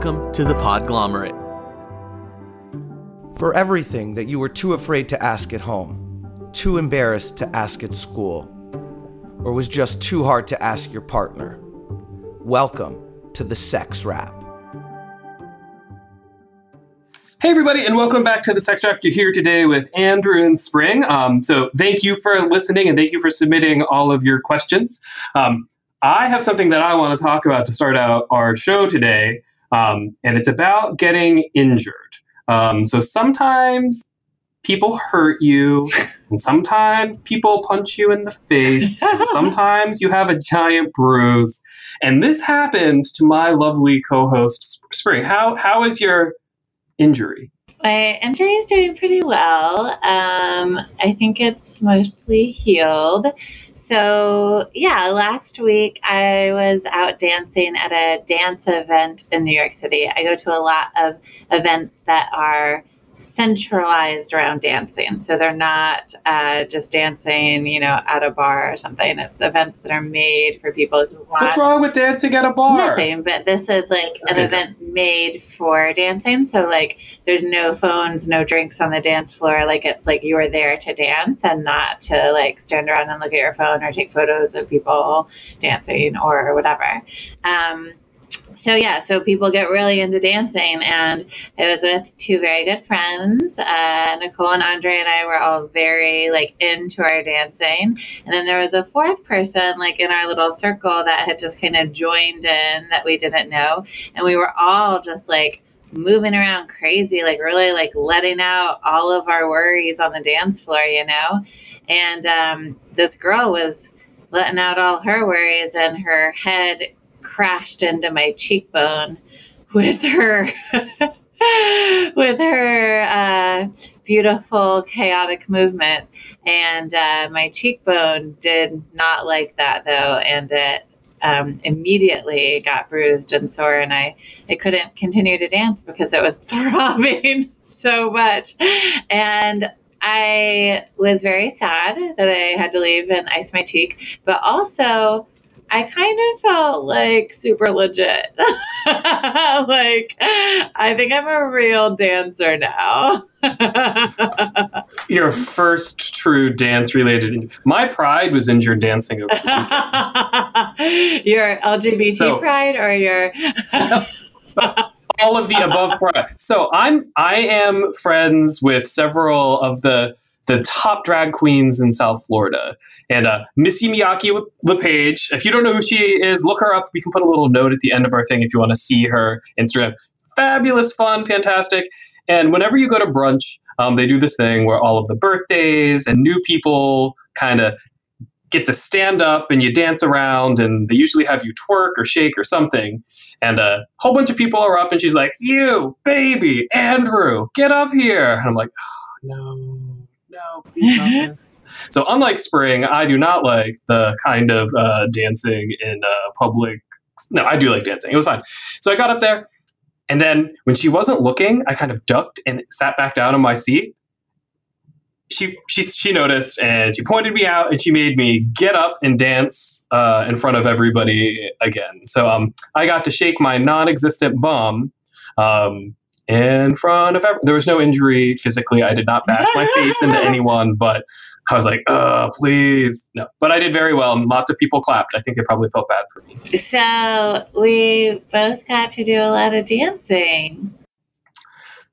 Welcome to the Podglomerate. For everything that you were too afraid to ask at home, too embarrassed to ask at school, or was just too hard to ask your partner, welcome to the Sex Wrap. Hey, everybody, and welcome back to the Sex Wrap. You're here today with Andrew and Spring. Um, so, thank you for listening and thank you for submitting all of your questions. Um, I have something that I want to talk about to start out our show today, um, and it's about getting injured. Um, so sometimes people hurt you, and sometimes people punch you in the face, and sometimes you have a giant bruise. And this happened to my lovely co-host Spring. How how is your injury? My injury is doing pretty well. Um, I think it's mostly healed. So, yeah, last week I was out dancing at a dance event in New York City. I go to a lot of events that are centralized around dancing. So they're not uh, just dancing, you know, at a bar or something. It's events that are made for people who want. What's wrong with dancing at a bar? Nothing, but this is like an event made for dancing. So like, there's no phones, no drinks on the dance floor. Like it's like you are there to dance and not to like stand around and look at your phone or take photos of people dancing or whatever. Um, so yeah, so people get really into dancing, and I was with two very good friends. Uh, Nicole and Andre and I were all very like into our dancing, and then there was a fourth person like in our little circle that had just kind of joined in that we didn't know, and we were all just like moving around crazy, like really like letting out all of our worries on the dance floor, you know. And um, this girl was letting out all her worries, and her head crashed into my cheekbone with her with her uh, beautiful chaotic movement. And uh, my cheekbone did not like that though and it um, immediately got bruised and sore and I, I couldn't continue to dance because it was throbbing so much. And I was very sad that I had to leave and ice my cheek, but also I kind of felt like super legit. like, I think I'm a real dancer now. Your first true dance related. My pride was injured dancing over the weekend. your LGBT So- pride or your. all of the above pride. So I'm I am friends with several of the the top drag queens in South Florida. And uh, Missy Miyake LePage, if you don't know who she is, look her up. We can put a little note at the end of our thing if you want to see her Instagram. Fabulous, fun, fantastic. And whenever you go to brunch, um, they do this thing where all of the birthdays and new people kind of get to stand up and you dance around, and they usually have you twerk or shake or something. And a whole bunch of people are up, and she's like, "You, baby, Andrew, get up here!" And I'm like, "Oh no, no, please not this." So, unlike Spring, I do not like the kind of uh, dancing in uh, public. No, I do like dancing. It was fine. So I got up there, and then when she wasn't looking, I kind of ducked and sat back down in my seat. She she she noticed and she pointed me out and she made me get up and dance uh, in front of everybody again. So um, I got to shake my non-existent bum um, in front of everyone. There was no injury physically. I did not bash my face into anyone, but I was like, "Uh, please, no." But I did very well, and lots of people clapped. I think they probably felt bad for me. So we both got to do a lot of dancing.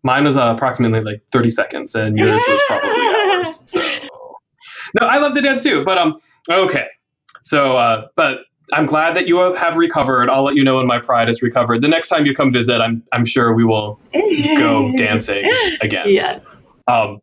Mine was uh, approximately like 30 seconds, and yours was probably hours. So, no, I love to dance too. But um, okay. So, uh, but I'm glad that you have recovered. I'll let you know when my pride is recovered. The next time you come visit, I'm I'm sure we will go dancing again. Yes. Um,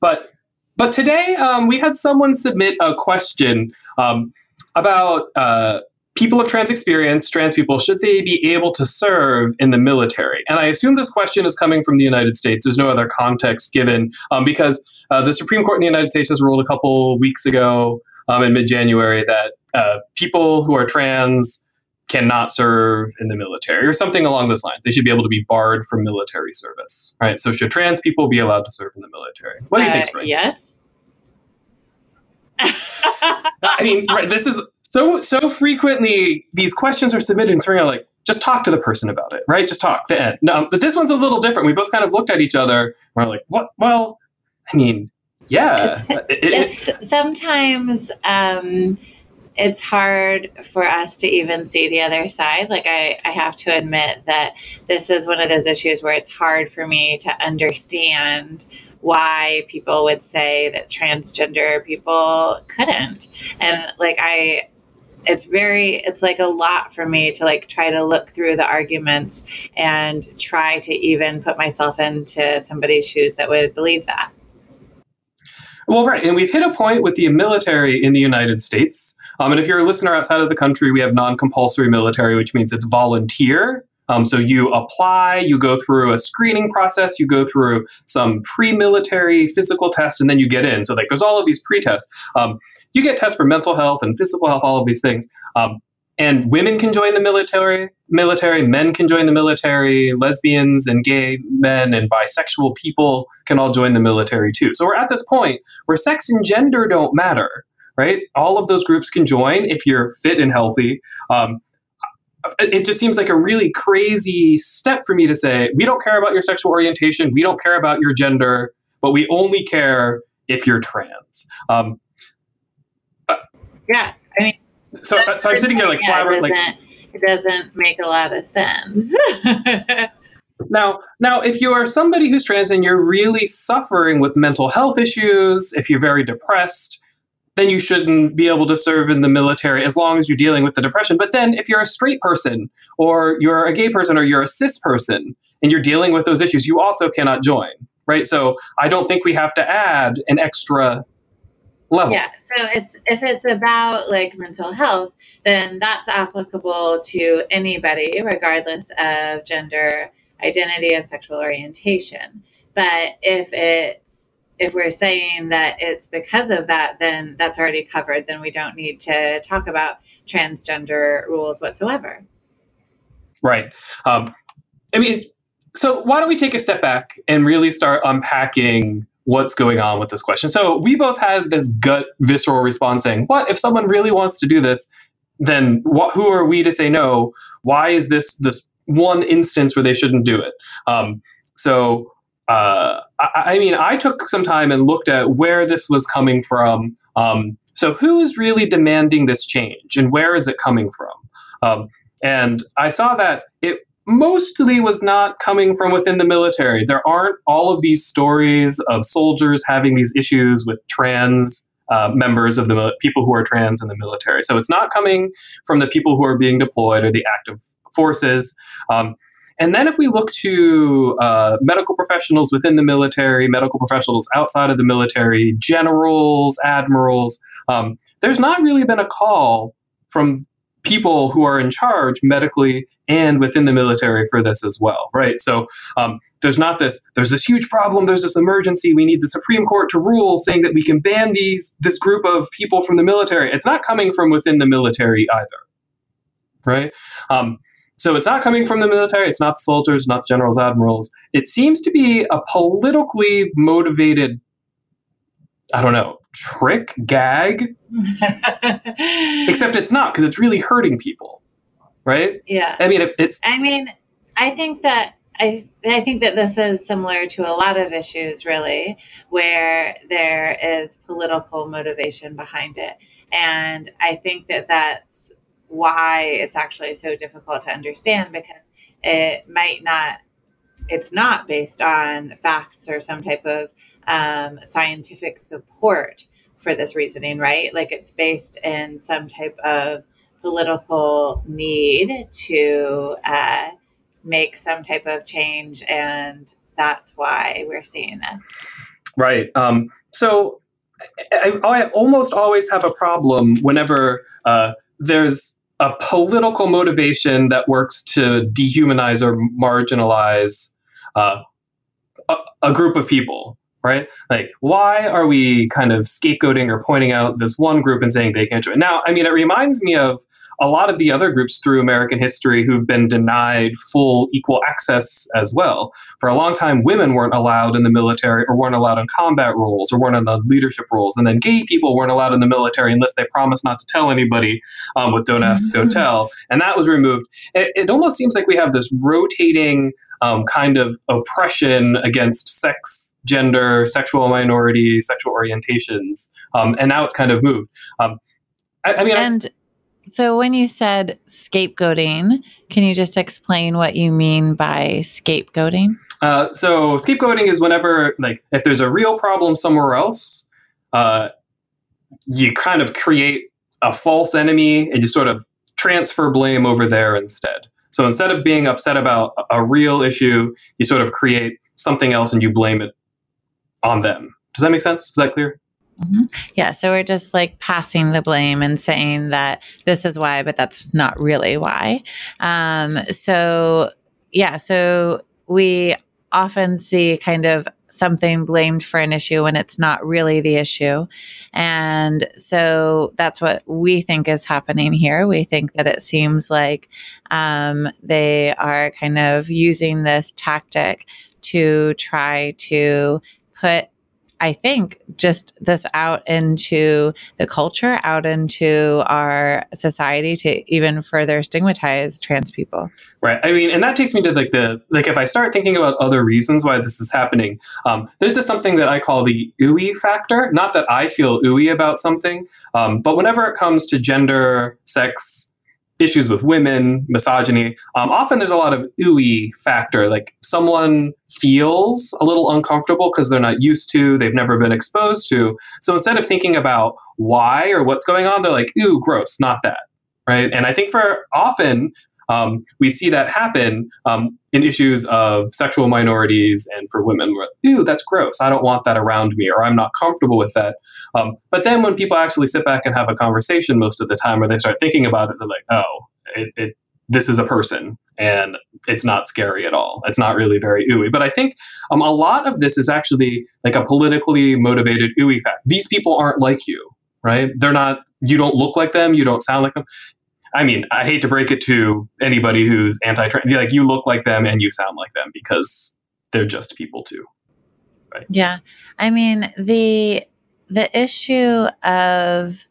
but but today um, we had someone submit a question um, about uh, people of trans experience, trans people, should they be able to serve in the military? And I assume this question is coming from the United States. There's no other context given um, because uh, the Supreme Court in the United States has ruled a couple weeks ago um, in mid January that uh, people who are trans cannot serve in the military or something along those lines. They should be able to be barred from military service, right? So should trans people be allowed to serve in the military? What do you think, Uh, Spring? Yes. I mean, right, this is so so frequently these questions are submitted and Spring, I'm like, just talk to the person about it, right? Just talk. The end. No, but this one's a little different. We both kind of looked at each other. we're like, what? Well, I mean, yeah. It's, it, it's sometimes um, it's hard for us to even see the other side. Like I, I have to admit that this is one of those issues where it's hard for me to understand why people would say that transgender people couldn't. And like I it's very it's like a lot for me to like try to look through the arguments and try to even put myself into somebody's shoes that would believe that well right and we've hit a point with the military in the united states um, and if you're a listener outside of the country we have non-compulsory military which means it's volunteer um, so you apply, you go through a screening process, you go through some pre-military physical test, and then you get in. So like there's all of these pre-tests. Um, you get tests for mental health and physical health, all of these things. Um, and women can join the military. Military men can join the military. Lesbians and gay men and bisexual people can all join the military too. So we're at this point where sex and gender don't matter right? All of those groups can join if you're fit and healthy. Um, it just seems like a really crazy step for me to say we don't care about your sexual orientation we don't care about your gender but we only care if you're trans um, yeah i mean so, so i'm sitting here like yeah, flabber, like it doesn't make a lot of sense now now if you are somebody who's trans and you're really suffering with mental health issues if you're very depressed then you shouldn't be able to serve in the military as long as you're dealing with the depression. But then if you're a straight person or you're a gay person or you're a cis person and you're dealing with those issues, you also cannot join, right? So I don't think we have to add an extra level. Yeah. So it's if it's about like mental health, then that's applicable to anybody regardless of gender identity of sexual orientation. But if it if we're saying that it's because of that, then that's already covered. Then we don't need to talk about transgender rules whatsoever. Right. Um, I mean, so why don't we take a step back and really start unpacking what's going on with this question? So we both had this gut visceral response saying, "What if someone really wants to do this? Then what, who are we to say no? Why is this this one instance where they shouldn't do it?" Um, so uh, I, I, mean, I took some time and looked at where this was coming from. Um, so, who is really demanding this change, and where is it coming from? Um, and I saw that it mostly was not coming from within the military. There aren't all of these stories of soldiers having these issues with trans uh, members of the people who are trans in the military. So it's not coming from the people who are being deployed or the active forces. Um, and then if we look to uh, medical professionals within the military, medical professionals outside of the military, generals, admirals, um, there's not really been a call from people who are in charge medically and within the military for this as well right? So um, there's not this there's this huge problem there's this emergency we need the supreme court to rule saying that we can ban these this group of people from the military. It's not coming from within the military either right? Um, so it's not coming from the military, it's not the soldiers, not the generals, admirals. It seems to be a politically motivated, I don't know, trick, gag. Except it's not because it's really hurting people, right? Yeah. I mean, it's. I mean, I think that I I think that this is similar to a lot of issues, really, where there is political motivation behind it, and I think that that's why it's actually so difficult to understand because it might not it's not based on facts or some type of um, scientific support for this reasoning right? Like it's based in some type of political need to uh, make some type of change and that's why we're seeing this. Right um, so I, I, almost always have a problem whenever uh, there's a political motivation that works to dehumanize or marginalize uh, a, a, group of people, right? Like, why are we kind of scapegoating or pointing out this one group and saying they can't do it? Now, I mean, it reminds me of a lot of the other groups through American history who've been denied full equal access as well. For a long time, women weren't allowed in the military or weren't allowed in combat roles or weren't in the leadership roles. And then gay people weren't allowed in the military unless they promised not to tell anybody um, with Don't Ask, Don't Tell. And that was removed. It, it almost seems like we have this rotating um, kind of oppression against sex gender, sexual minority, sexual orientations, um, and now it's kind of moved. Um, I, I, mean, and so when you said scapegoating, can you just explain what you mean by scapegoating? Uh, so scapegoating is whenever, like, if there's a real problem somewhere else, uh, you kind of create a false enemy and you sort of transfer blame over there instead. So instead of being upset about a real issue, you sort of create something else and you blame it on them. Does that make sense? Is that clear? Mm-hmm. Yeah, so we're just like passing the blame and saying that this is why, but that's not really why. Um, so, yeah, so we often see kind of something blamed for an issue when it's not really the issue. And so that's what we think is happening here. We think that it seems like um, they are kind of using this tactic to try to put I think just this out into the culture, out into our society to even further stigmatize trans people. Right. I mean, and that takes me to like the like if I start thinking about other reasons why this is happening, um, there's just something that I call the ooey factor. Not that I feel ooey about something, um, but whenever it comes to gender, sex, issues with women, misogyny, um, often there's a lot of ooey factor. Like someone feels a little uncomfortable because they're not used to, they've never been exposed to. So instead of thinking about why or what's going on, they're like, ooh, gross, not that. Right. And I think for often um, we see that happen um, in issues of sexual minorities and for women. Where, Ew, that's gross. I don't want that around me, or I'm not comfortable with that. Um, but then when people actually sit back and have a conversation, most of the time, or they start thinking about it, they're like, oh, it, it this is a person and it's not scary at all. It's not really very ooey. But I think um, a lot of this is actually like a politically motivated ooey fact. These people aren't like you, right? They're not, you don't look like them, you don't sound like them. I mean, I hate to break it to anybody who's anti-trans. Like you look like them and you sound like them because they're just people too. Right? Yeah, I mean the the issue of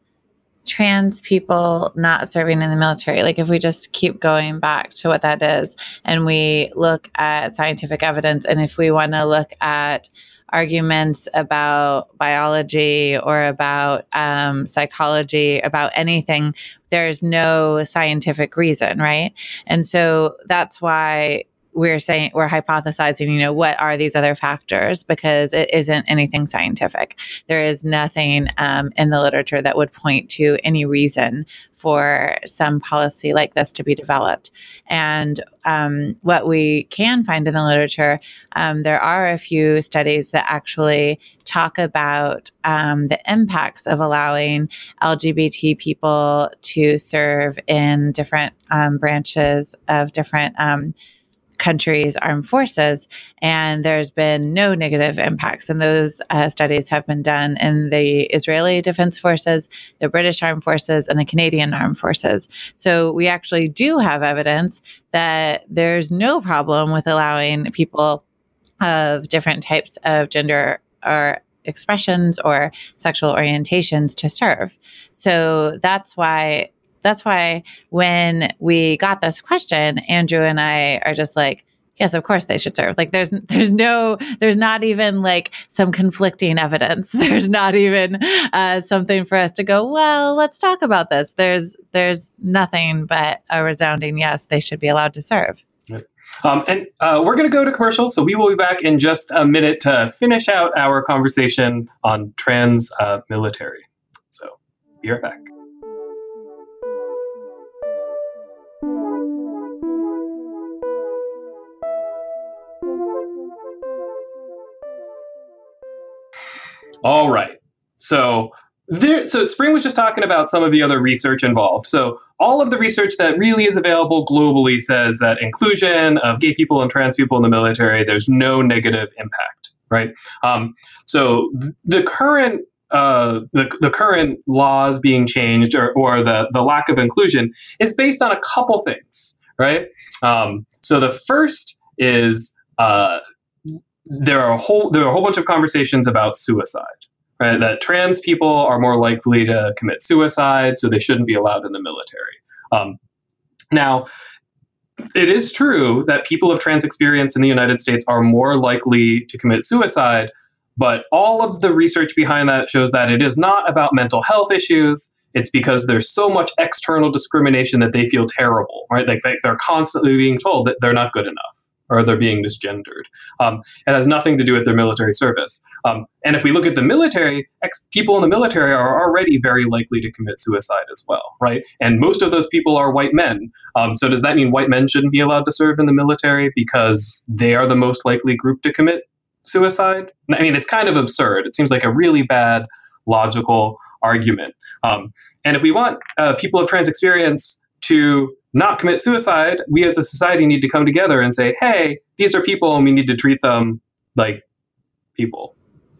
trans people not serving in the military like if we just keep going back to what that is and we look at scientific evidence and if we want to look at arguments about biology or about um, psychology, about anything, there's no scientific reason, right? And so that's why we're saying we're hypothesizing you know what are these other factors? Because it isn't anything scientific. There is nothing um, in the literature that would point to any reason for some policy like this to be developed. And um, what we can find in the literature um, there are a few studies that actually talk about um, the impacts of allowing lgbt people to serve in different um, branches of different country's armed forces, and there's been no negative impacts. And those uh, studies have been done in the Israeli Defense Forces, the British Armed Forces, and the Canadian Armed Forces. So we actually do have evidence that there's no problem with allowing people of different types of gender or expressions or sexual orientations to serve. So that's why that's why when we got this question, Andrew and I are just like, yes, of course they should serve. Like there's there's no there's not even like some conflicting evidence. There's not even uh, something for us to go. Well, let's talk about this. There's there's nothing but a resounding yes. They should be allowed to serve. Um, and uh, we're going to go to commercial, so we will be back in just a minute to finish out our conversation on trans uh, military. So be right back. All right. So there, so Spring was just talking about some of the other research involved. So all of the research that really is available globally says that inclusion of gay people and trans people in the military, there's no negative impact, right? Um, so th- the current uh, the, the current laws being changed or, or the, the lack of inclusion is based on a couple things, right? Um, so the first is uh, there are a whole there are a whole bunch of conversations about suicide, right? That trans people are more likely to commit suicide, so they shouldn't be allowed in the military. Um, now, it is true that people of trans experience in the United States are more likely to commit suicide, but all of the research behind that shows that it is not about mental health issues. It's because there's so much external discrimination that they feel terrible, right? Like they're constantly being told that they're not good enough or they're being misgendered. Um, it has nothing to do with their military service. Um, and if we look at the military, ex- people in the military are already very likely to commit suicide as well, right? And most of those people are white men. Um, so does that mean white men shouldn't be allowed to serve in the military because they are the most likely group to commit suicide? I mean, it's kind of absurd. It seems like a really bad logical argument. Um, and if we want uh, people of trans experience to not commit suicide, we as a society need to come together and say, hey, these are people and we need to treat them like people.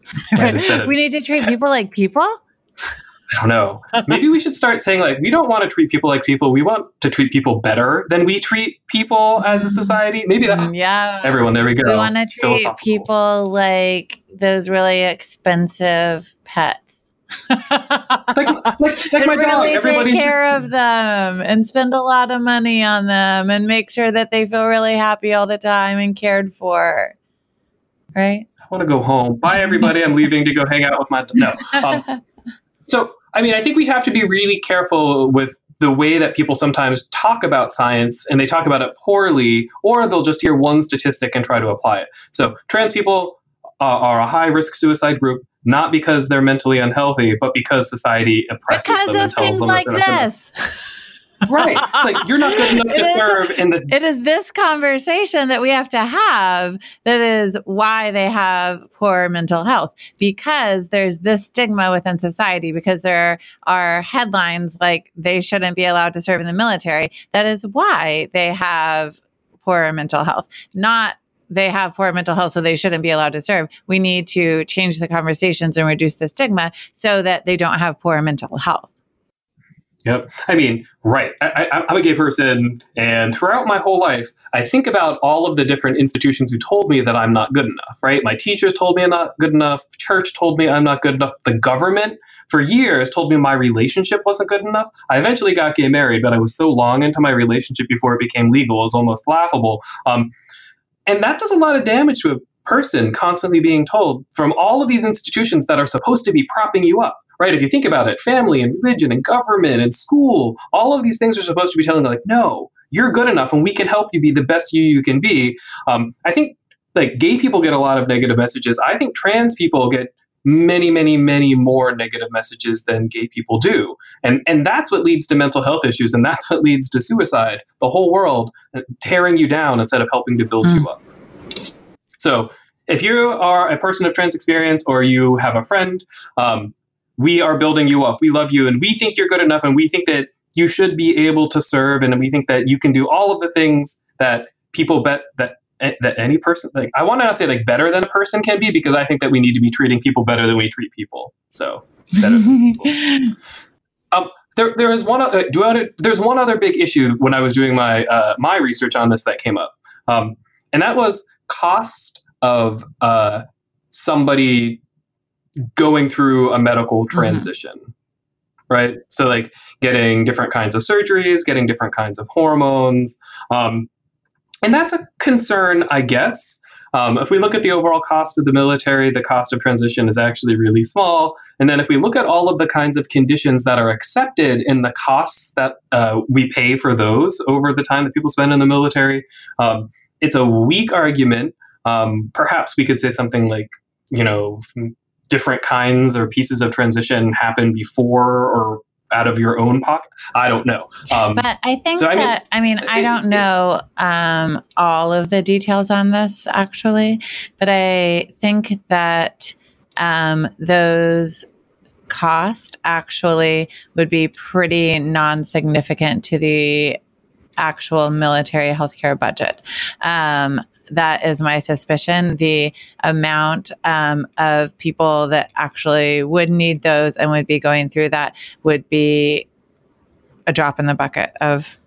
Right? we need to treat people like people? I don't know. Maybe we should start saying like we don't want to treat people like people. We want to treat people better than we treat people as a society. Maybe that. Mm, yeah. Everyone, there we go. We want to treat people like those really expensive pets like, like, like my really dog. Everybody take care should... of them and spend a lot of money on them and make sure that they feel really happy all the time and cared for. Right? I want to go home. Bye, everybody. I'm leaving to go hang out with my no. Um, so, I mean, I think we have to be really careful with the way that people sometimes talk about science and they talk about it poorly, or they'll just hear one statistic and try to apply it. So, trans people uh, are a high risk suicide group not because they're mentally unhealthy, but because society oppresses because them and tells them like this. right. Like you're not good enough it to is, serve in this. It is this conversation that we have to have that is why they have poor mental health because there's this stigma within society because there are headlines like they shouldn't be allowed to serve in the military. That is why they have poor mental health, not they have poor mental health, so they shouldn't be allowed to serve. We need to change the conversations and reduce the stigma so that they don't have poor mental health. Yep. I mean, right. I, am a gay person, and throughout my whole life, I think about all of the different institutions who told me that I'm not good enough, right? My teachers told me I'm not good enough. Church told me I'm not good enough. The government, for years, told me my relationship wasn't good enough. I eventually got gay married, but I was so long into my relationship before it became legal, it was almost laughable. Um, and that does a lot of damage to a person constantly being told from all of these institutions that are supposed to be propping you up right? If you think about it family and religion and government and school all of these things are supposed to be telling you like no you're good enough and we can help you be the best you you can be. Um, i think like gay people get a lot of negative messages. I think trans people get many, many, many more negative messages than gay people do. And, and that's what leads to mental health issues. And that's what leads to suicide. The whole world uh, tearing you down instead of helping to build mm. you up. So if you are a person of trans experience or you have a friend, um, we are building you up. We love you and we think you're good enough and we think that you should be able to serve and we think that you can do all of the things that people bet that that any person like I want to say like better than a person can be because I think that we need to be treating people better than we treat people. So better than people. um, there, there is one. Uh, do I, there's one other big issue when I was doing my uh, my research on this that came up, um, and that was cost of uh, somebody going through a medical mm-hmm. transition. Mm-hmm. Right, so like getting different kinds of surgeries, getting different kinds of hormones, um, and that's a concern, I guess. Um, if we look at the overall cost of the military, the cost of transition is actually really small. And then if we look at all of the kinds of conditions that are accepted in the costs that uh, we pay for those over the time that people spend in the military, um, it's a weak argument. Um, perhaps we could say something like, you know, different kinds or pieces of transition happen before or out of your own pocket. I don't know. Um, but I think so, that, I mean, I, mean, I don't know um, all of the details on this actually, but I think that um, those cost actually would be pretty non significant to the actual military healthcare budget. Um, that is my suspicion. The amount um, of people that actually would need those and would be going through that would be a drop in the bucket of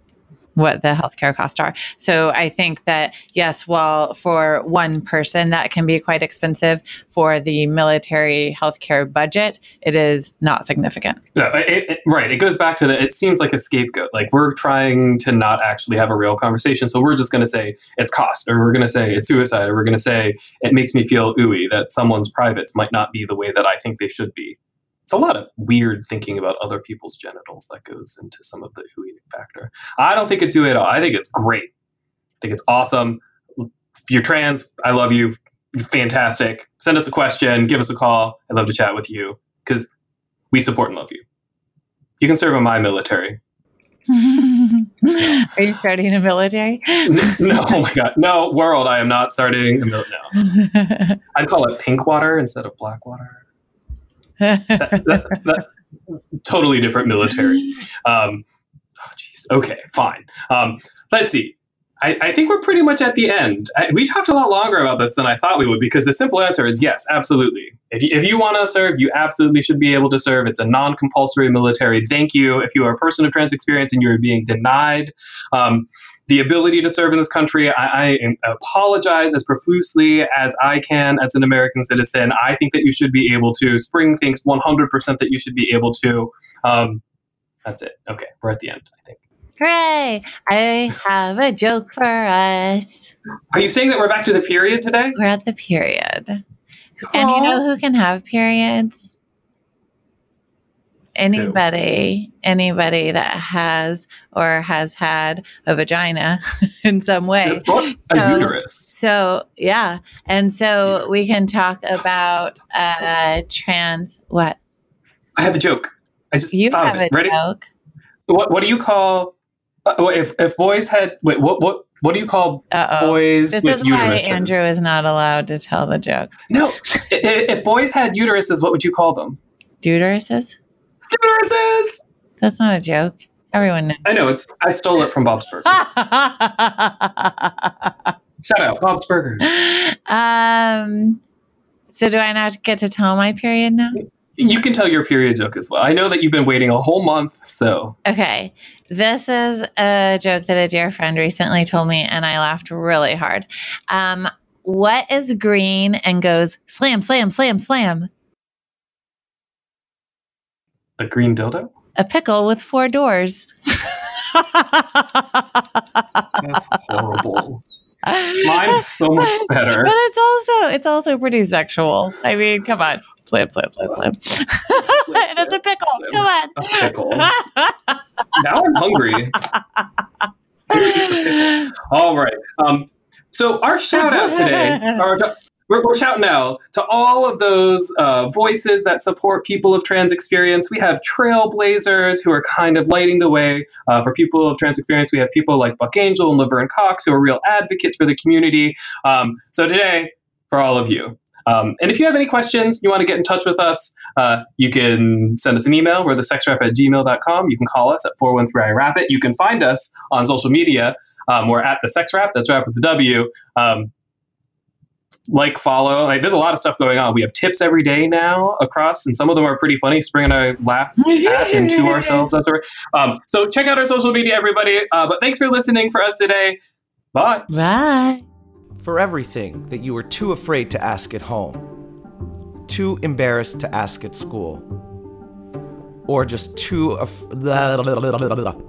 what the healthcare costs are. So I think that yes, while for one person that can be quite expensive, for the military healthcare budget, it is not significant. Yeah, it, it, right. It goes back to the. It seems like a scapegoat. Like we're trying to not actually have a real conversation, so we're just going to say it's cost, or we're going to say it's suicide, or we're going to say it makes me feel ooey that someone's privates might not be the way that I think they should be it's a lot of weird thinking about other people's genitals that goes into some of the ooey factor. I don't think it's ooey at all. I think it's great. I think it's awesome. If you're trans, I love you. You're fantastic. Send us a question. Give us a call. I'd love to chat with you because we support and love you. You can serve in my military. Are you starting a military? no, oh my god, no world! I am not starting a mil- no. I'd call it pink water instead of Blackwater that, that, totally different military. Um, oh, jeez. Okay, fine. Um, let's see. I, I, think we're pretty much at the end. I, we talked a lot longer about this than I thought we would because the simple answer is yes, absolutely. If you, if you want to serve, you absolutely should be able to serve. It's a non compulsory military. Thank you. If you are a person of trans experience and you're being denied, um, the ability to serve in this country. I, I, apologize as profusely as I can as an American citizen. I think that you should be able to. Spring thinks 100% that you should be able to. Um, that's it. Okay, we're at the end, I think. Hooray! I have a joke for us. Are you saying that we're back to the period today? We're at the period. Aww. And you know who can have periods? Anybody anybody that has or has had a vagina in some way. So, a uterus. so yeah. And so we can talk about uh trans what? I have a joke. I just you thought have a Ready? joke. What, what do you call uh, if if boys had wait what what what do you call Uh-oh. boys this with is why andrew is not allowed to tell the joke. No. If boys had uteruses what would you call them? Uteruses That's not a joke. Everyone knows. I know it's. I stole it from Bob's Burgers. Shout out Bob's Burgers. Um. So do I not get to tell my period now? You can tell your period joke as well. I know that you've been waiting a whole month, so. Okay. This is a joke that a dear friend recently told me, and I laughed really hard. Um, what is green and goes slam, slam, slam, slam? A green dildo? A pickle with four doors. That's horrible. Mine's so much better. But it's also it's also pretty sexual. I mean, come on. Slam, slam, slam, slam. and it's a pickle. Come on. A pickle. now I'm hungry. All right. Um, so our shout out today, our, we're, we're shouting out to all of those uh, voices that support people of trans experience. We have trailblazers who are kind of lighting the way uh, for people of trans experience. We have people like Buck Angel and Laverne Cox who are real advocates for the community. Um, so today, for all of you, um, and if you have any questions, you want to get in touch with us, uh, you can send us an email. We're the sexwrap at gmail.com. You can call us at 413 I Wrap It. You can find us on social media. Um, we're at the sex wrap. That's wrap with the W. Um, like, follow. Like, there's a lot of stuff going on. We have tips every day now across, and some of them are pretty funny. Spring and I laugh at and to ourselves. That's right. Um, so check out our social media, everybody. Uh, but thanks for listening for us today. Bye. Bye. For everything that you were too afraid to ask at home, too embarrassed to ask at school, or just too. Af-